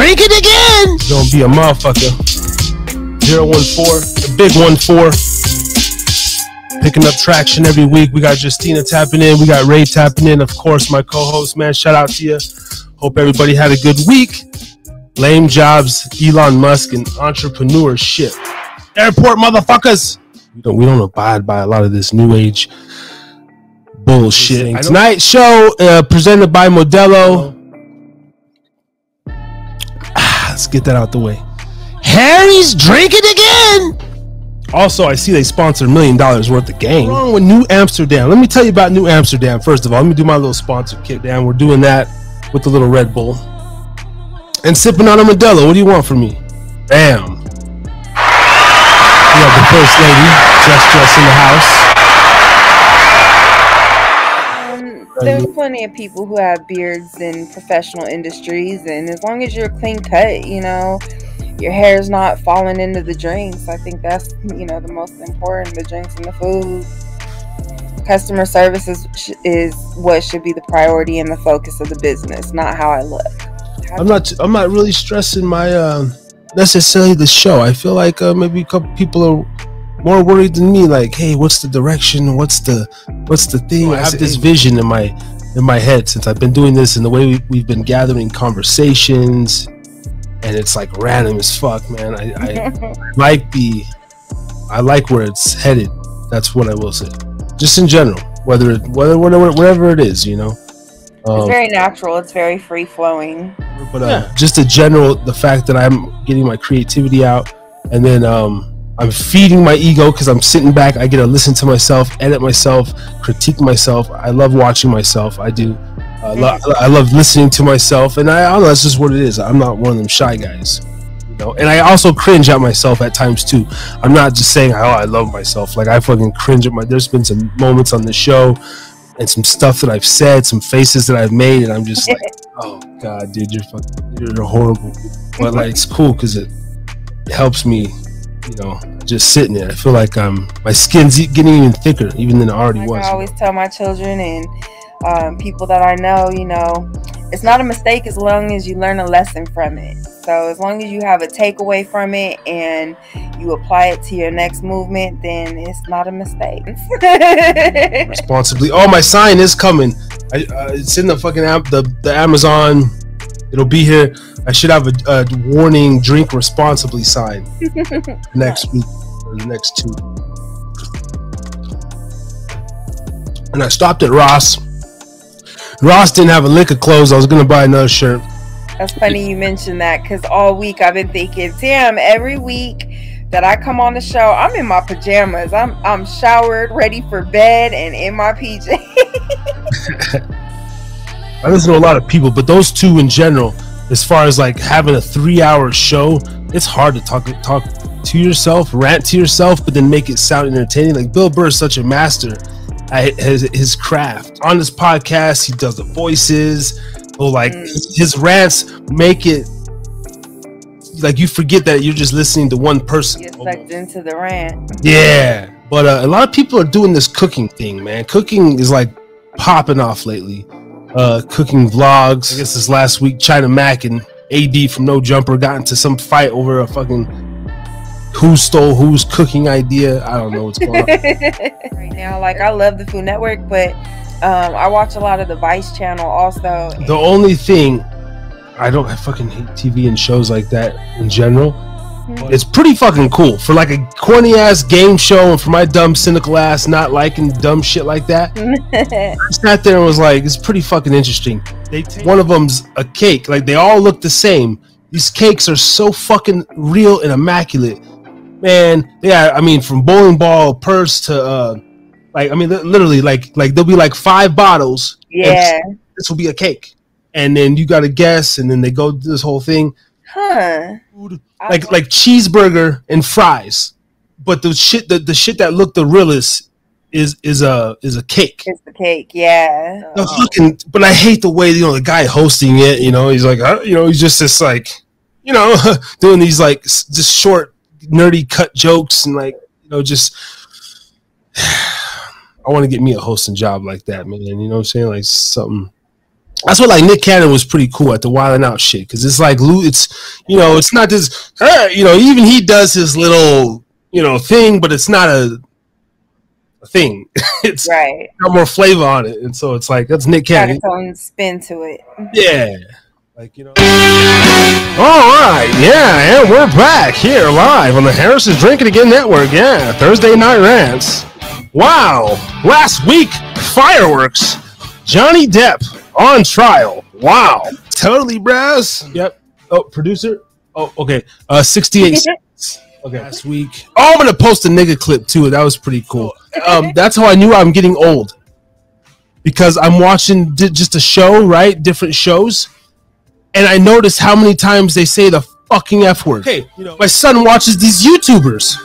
drinking again. Gonna be a motherfucker. 014, the big one four. Picking up traction every week. We got Justina tapping in. We got Ray tapping in. Of course, my co-host, man. Shout out to you. Hope everybody had a good week. Lame jobs, Elon Musk, and entrepreneurship. Airport motherfuckers. We don't we don't abide by a lot of this new age bullshit. Tonight's show uh, presented by Modelo. Let's get that out the way. Harry's drinking again. Also, I see they sponsor a million dollars worth of game. What's wrong with New Amsterdam? Let me tell you about New Amsterdam. First of all, let me do my little sponsor kick down. We're doing that with the little Red Bull and sipping on a Modelo. What do you want from me? Bam. We have the first lady, Jus Jus in the house. There's plenty of people who have beards in professional industries, and as long as you're clean cut, you know, your hair's not falling into the drinks. I think that's you know the most important. The drinks and the food. Customer service is, is what should be the priority and the focus of the business, not how I look. How I'm not. I'm not really stressing my uh, necessarily the show. I feel like uh, maybe a couple people are more worried than me. Like, hey, what's the direction? What's the what's the thing? I have this vision in my in my head since I've been doing this, and the way we, we've been gathering conversations, and it's like random as fuck, man. I, I like the I like where it's headed. That's what I will say. Just in general, whether it, whether whatever whatever it is, you know. it's Um, very natural. It's very free flowing. but uh, just a general the fact that I'm getting my creativity out, and then um, I'm feeding my ego because I'm sitting back. I get to listen to myself, edit myself, critique myself. I love watching myself. I do. I, lo- I love listening to myself, and I, I don't know. That's just what it is. I'm not one of them shy guys, you know. And I also cringe at myself at times too. I'm not just saying, "Oh, I love myself." Like I fucking cringe at my. There's been some moments on the show, and some stuff that I've said, some faces that I've made, and I'm just like, "Oh God, dude, you're fucking, you're horrible." But like, it's cool because it helps me, you know, just sitting there. I feel like I'm my skin's getting even thicker, even than it already Like was. I always tell my children and um, people that I know, you know, it's not a mistake as long as you learn a lesson from it. So as long as you have a takeaway from it and you apply it to your next movement, then it's not a mistake. responsibly. Oh, my sign is coming. I, uh, it's in the fucking app, the the Amazon. It'll be here. I should have a, a warning: drink responsibly sign next week or the next two. And I stopped at Ross. Ross didn't have a lick of clothes. I was gonna buy another shirt. That's funny you mentioned that because all week I've been thinking, damn, every week that I come on the show, I'm in my pajamas. I'm I'm showered, ready for bed, and in my PJ. I listen to a lot of people, but those two in general, as far as like having a three-hour show, it's hard to talk talk to yourself, rant to yourself, but then make it sound entertaining. Like Bill Burr is such a master at his, his craft. On this podcast, he does the voices. Or like Mm. his rants make it like you forget that you're just listening to one person. Get sucked into the rant. Yeah, but uh, a lot of people are doing this cooking thing, man. Cooking is like popping off lately. Uh, cooking vlogs. I guess this last week, China Mac and AD from No Jumper got into some fight over a fucking who stole whose cooking idea. I don't know what's going on. right now, like I love the Food Network, but um, I watch a lot of the Vice channel also. the only thing I don't I fucking hate TV and shows like that in general. It's pretty fucking cool for like a corny ass game show and for my dumb cynical ass not liking dumb shit like that. I sat there and was like, it's pretty fucking interesting. They take, one of them's a cake. Like they all look the same. These cakes are so fucking real and immaculate. Man, yeah, I mean from bowling ball purse to uh like I mean literally like like there'll be like five bottles. and yeah. this will be a cake. And then you gotta guess, and then they go this whole thing. Huh. Like like cheeseburger and fries. But the shit the, the shit that looked the realest is is a is a cake. It's the cake, yeah. The fucking, but I hate the way you know the guy hosting it. You know, he's like, uh, you know, he's just this like, you know, doing these like just short, nerdy cut jokes and like, you know, just. I want to get me a hosting job like that, man. You know what I'm saying? Like something. That's what like Nick Cannon was pretty cool at the wilding out shit because it's like Lou, it's you know, it's not this, uh, you know, even he does his little you know thing, but it's not a, a thing. it's Right. got more flavor on it, and so it's like that's Nick Cannon. its own spin to it. Yeah. Like, you know. All right. Yeah. And we're back here live on the Harris's Drinking Again Network. Yeah. Thursday Night Rants. Wow. Last week, fireworks. Johnny Depp on trial. Wow. Totally, bros. Yep. Oh, producer. Oh, okay. Uh, 68 cents. Okay. Last week. Oh, I'm going to post a nigga clip too. That was pretty cool. Um, that's how I knew I'm getting old because I'm watching di- just a show, right? Different shows, and I notice how many times they say the fucking f word. Hey, you know, my son watches these YouTubers,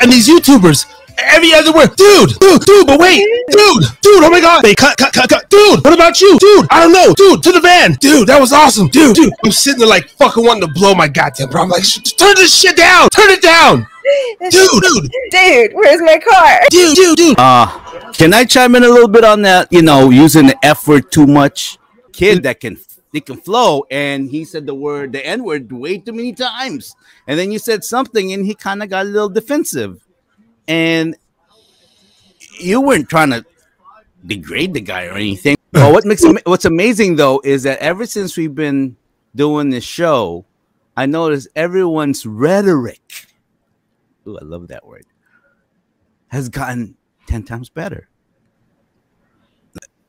and these YouTubers. Every other word, dude, dude, dude, but wait, dude, dude, oh my god, they cut, cut, cut, cut, dude, what about you, dude? I don't know, dude, to the van, dude, that was awesome, dude, dude. I'm sitting there like fucking wanting to blow my goddamn, bro. I'm like, turn this shit down, turn it down, dude, dude, Dude, where's my car? dude, dude, dude. Uh, can I chime in a little bit on that? You know, using the F word too much. Kid that can they can flow, and he said the word the N word way too many times. And then you said something, and he kind of got a little defensive. And you weren't trying to degrade the guy or anything. But what makes what's amazing though is that ever since we've been doing this show, I noticed everyone's rhetoric. Ooh, I love that word. Has gotten ten times better.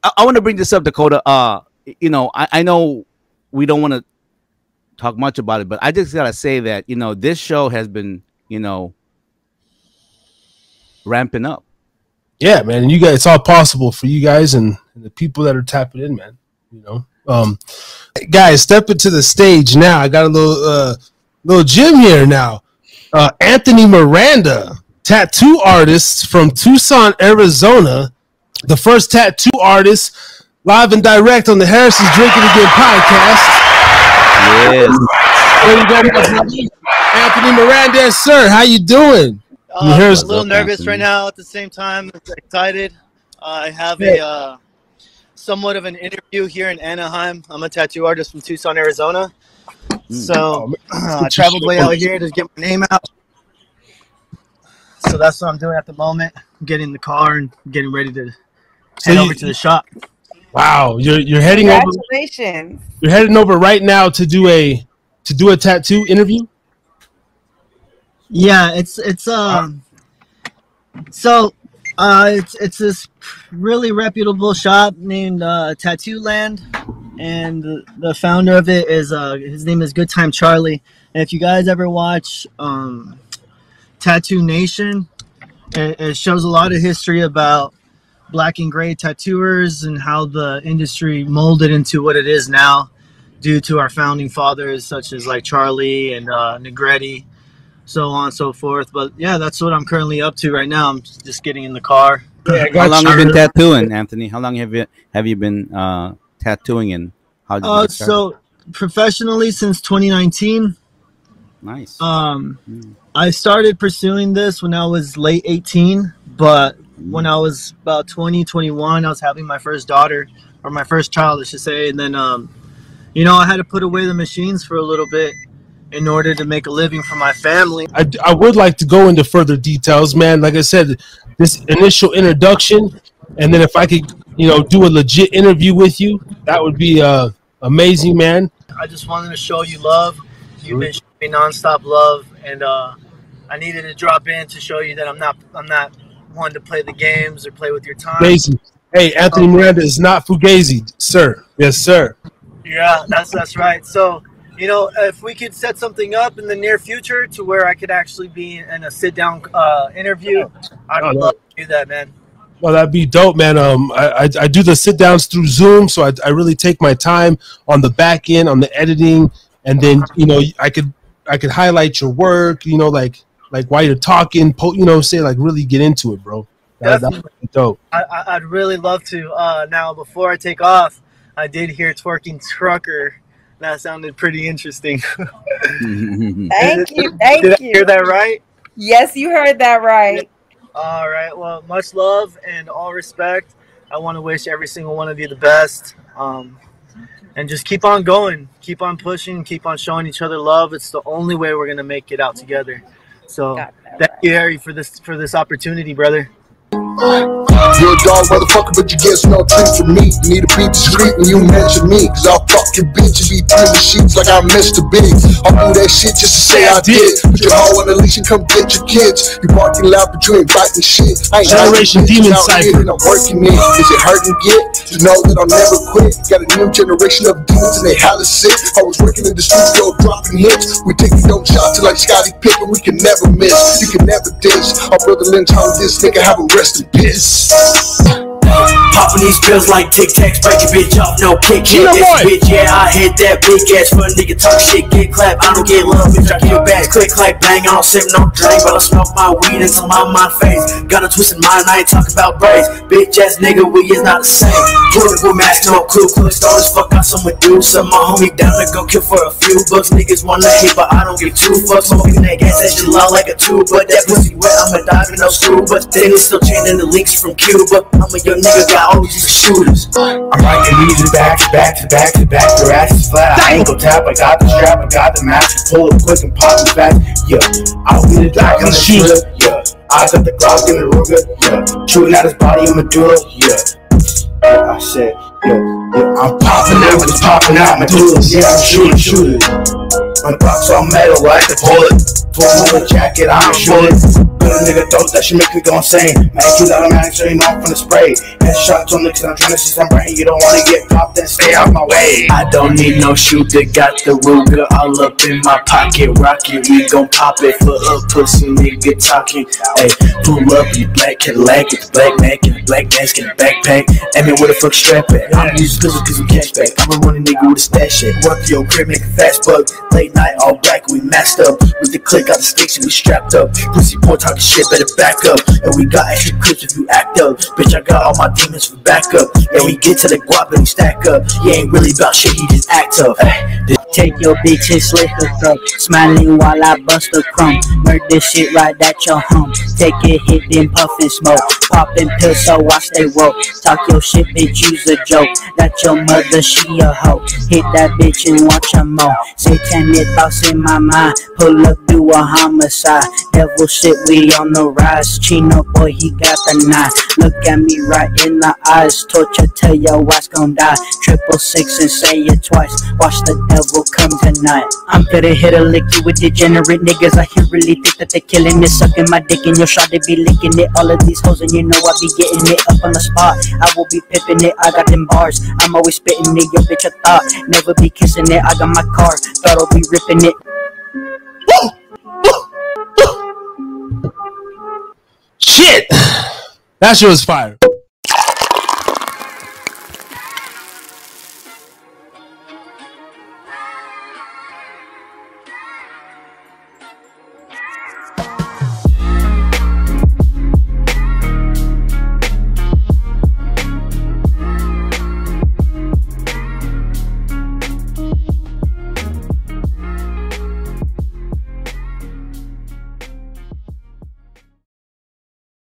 I, I want to bring this up, Dakota. Uh, you know, I, I know we don't want to talk much about it, but I just gotta say that you know this show has been, you know, ramping up. yeah, man, and you guys, it's all possible for you guys and, and the people that are tapping in, man. You know, um, guys, step into the stage now. I got a little, uh, little Jim here now. Uh, Anthony Miranda, tattoo artist from Tucson, Arizona, the first tattoo artist live and direct on the Harris's Drinking Again podcast. Yes. There you go. Anthony Miranda, sir, how you doing? Uh, You I'm a little nervous right now. At the same time, excited. Uh, I have Yeah. a uh, somewhat of an interview here in Anaheim. I'm a tattoo artist from Tucson, Arizona. So I traveled way out here to get my name out. So that's what I'm doing at the moment. I'm getting in the car and getting ready to So head you- over to the shop. Wow, you're you're heading over Congratulations. you're heading over right now to do a to do a tattoo interview. Yeah, it's it's um so uh it's it's this really reputable shop named uh Tattoo Land and the, the founder of it is uh his name is Good Time Charlie. And if you guys ever watch um Tattoo Nation, it, it shows a lot of history about black and gray tattooers and how the industry molded into what it is now due to our founding fathers such as like Charlie and uh Negrete so on and so forth. But yeah, that's what I'm currently up to right now. I'm just getting in the car. Yeah, How long have you been tattooing, Anthony? How long have you have you been uh, tattooing, and how did you Uh, get started? so professionally since 2019, nice? um, Mm. I started pursuing this when I was late 18, but when I was about 20, 21, I was having my first daughter or my first child, I should say. And then, um, you know, I had to put away the machines for a little bit in order to make a living for my family. I, I would like to go into further details, man. Like I said, this initial introduction, and then if I could, you know, do a legit interview with you, that would be uh, amazing, man. I just wanted to show you love. You've been showing me nonstop love, and uh, I needed to drop in to show you that I'm not I'm not one to play the games or play with your time. Amazing. Hey, Anthony Miranda is not Fugazi, sir. Yes, sir. Yeah, that's that's right. So you know, if we could set something up in the near future to where I could actually be in a sit down uh, interview, I'd Oh, no. love to do that, man. Well, that'd be dope, man. Um, I, I, I do the sit downs through Zoom, so I, I really take my time on the back end, on the editing, and then you know I could I could highlight your work, you know, like like while you're talking, po- you know, say like really get into it, bro. That, that would be dope. I, I, I'd really love to. Uh, now, before I take off, I did hear twerking trucker. That sounded pretty interesting. Thank you. Thank Did I you. hear that right? Yes, you heard that right. All right. Well, much love and all respect. I want to wish every single one of you the best. Um, and just keep on going, keep on pushing, keep on showing each other love. It's the only way we're gonna make it out together. So thank right. you, Harry, for this for this opportunity, brother. You're a dog motherfucker, but you get no treat from me. You need to be discreet when you mention me. Cause I'll fuck your bitch and be through the sheets like I'm Mr. Big. I'll do that shit just to say I did. Put your hoe on the leash and come get your kids. You barking loud, but you ain't biting shit. I ain't Generation Demon Cypher. I'm working it. Is it hurting get? To know that I'll never quit. Got a new generation of demons and they hella sick. I was working in the studio dropping hits. We taking dope shots like Scottie Pippen. We can never miss. You can never diss. Our brother Lynch on this nigga have a rest in piss. Popping these pills like Tic Tacs, break your bitch off, no kick hit Gina this bitch. Yeah, I hit that big ass for a nigga talk shit, get clap. I don't get love, bitch. I get back, click, clack, bang. I don't sip no drink, but I smoke my weed until my mind fades. Got a twisted mind, I ain't talking about braids. Bitch ass nigga, we is not the same. Political mask, no clue, clue, start as fuck out some Medusa. My homie down to go kill for a few bucks. Niggas wanna hate, but I don't give two fucks. Smoking that gas, that shit loud like a tube, but that pussy wet, I'ma dive in no screw. But then it's still chaining the links from Cuba. I'm a young nigga, got all these shooters. I'm writing these back to back to back to back. Your ass is flat. I ain't gon' tap. I got the strap. I got the mask. Pull up quick and pop it fast. Yeah, I'll be the back on the shoot. shooter. Yeah, I got the Glock in the Ruger. Yeah, shooting at his body in Medulla. Yeah. Yeah, I said, yeah, yeah, I'm popping out, it's popping out, my Medulla. Yeah, I'm shooting, shooting. My box on metal, like the bullet. Pull on jacket, I'm shooting. Put a nigga that shit make me go insane. Man, keep automatic, so you know I'm from the spray. Headshots on niggas, I'm trying to see some brain. You don't wanna get popped, then stay out my way. I don't need no shooter, got the Ruger all up in my pocket. Rocket, we gon' pop it for a pussy nigga talking. Hey, pull up, you black Cadillac, it's black neck and black mask and backpack. I mean, where the fuck strap at? I'm used to cause I'm cash back. I'm a running nigga with a stash shit. Work your crib, make a fast bug. Late night, all black, we masked up. With the click out the sticks and we strapped up. Pussy boy talking shit, better back up. And we got extra clips if you act up. Bitch, I got all my demons for backup. And we get to the guap and we stack up. He ain't really about shit, he just act up. Take your bitch and slit her throat. Smiling while I bust a crumb. Murder shit right at your home. Take a hit, then puff and smoke. Popping pills, so I stay woke. Talk your shit, bitch, use a joke. That your mother, she a hoe. Hit that bitch and watch her moan. Satanic thoughts in my mind. Pull up, do a homicide. Devil shit, we on the rise. Chino boy, he got the knife. Look at me right in the eyes. Torture, tell your ass gon' die. Triple six and say it twice. Watch the devil come tonight. I'm gonna hit a lick you with degenerate niggas. I here really think that they killing it. Sucking my dick and your shot, they be licking it. All of these hoes, and you know I be getting it up on the spot. I will be pipping it. I got them bars. I'm always spitting it. Yo, bitch, I thought never be kissing it. I got my car. Thought I'll be ripping it. Shit! That shit was fire.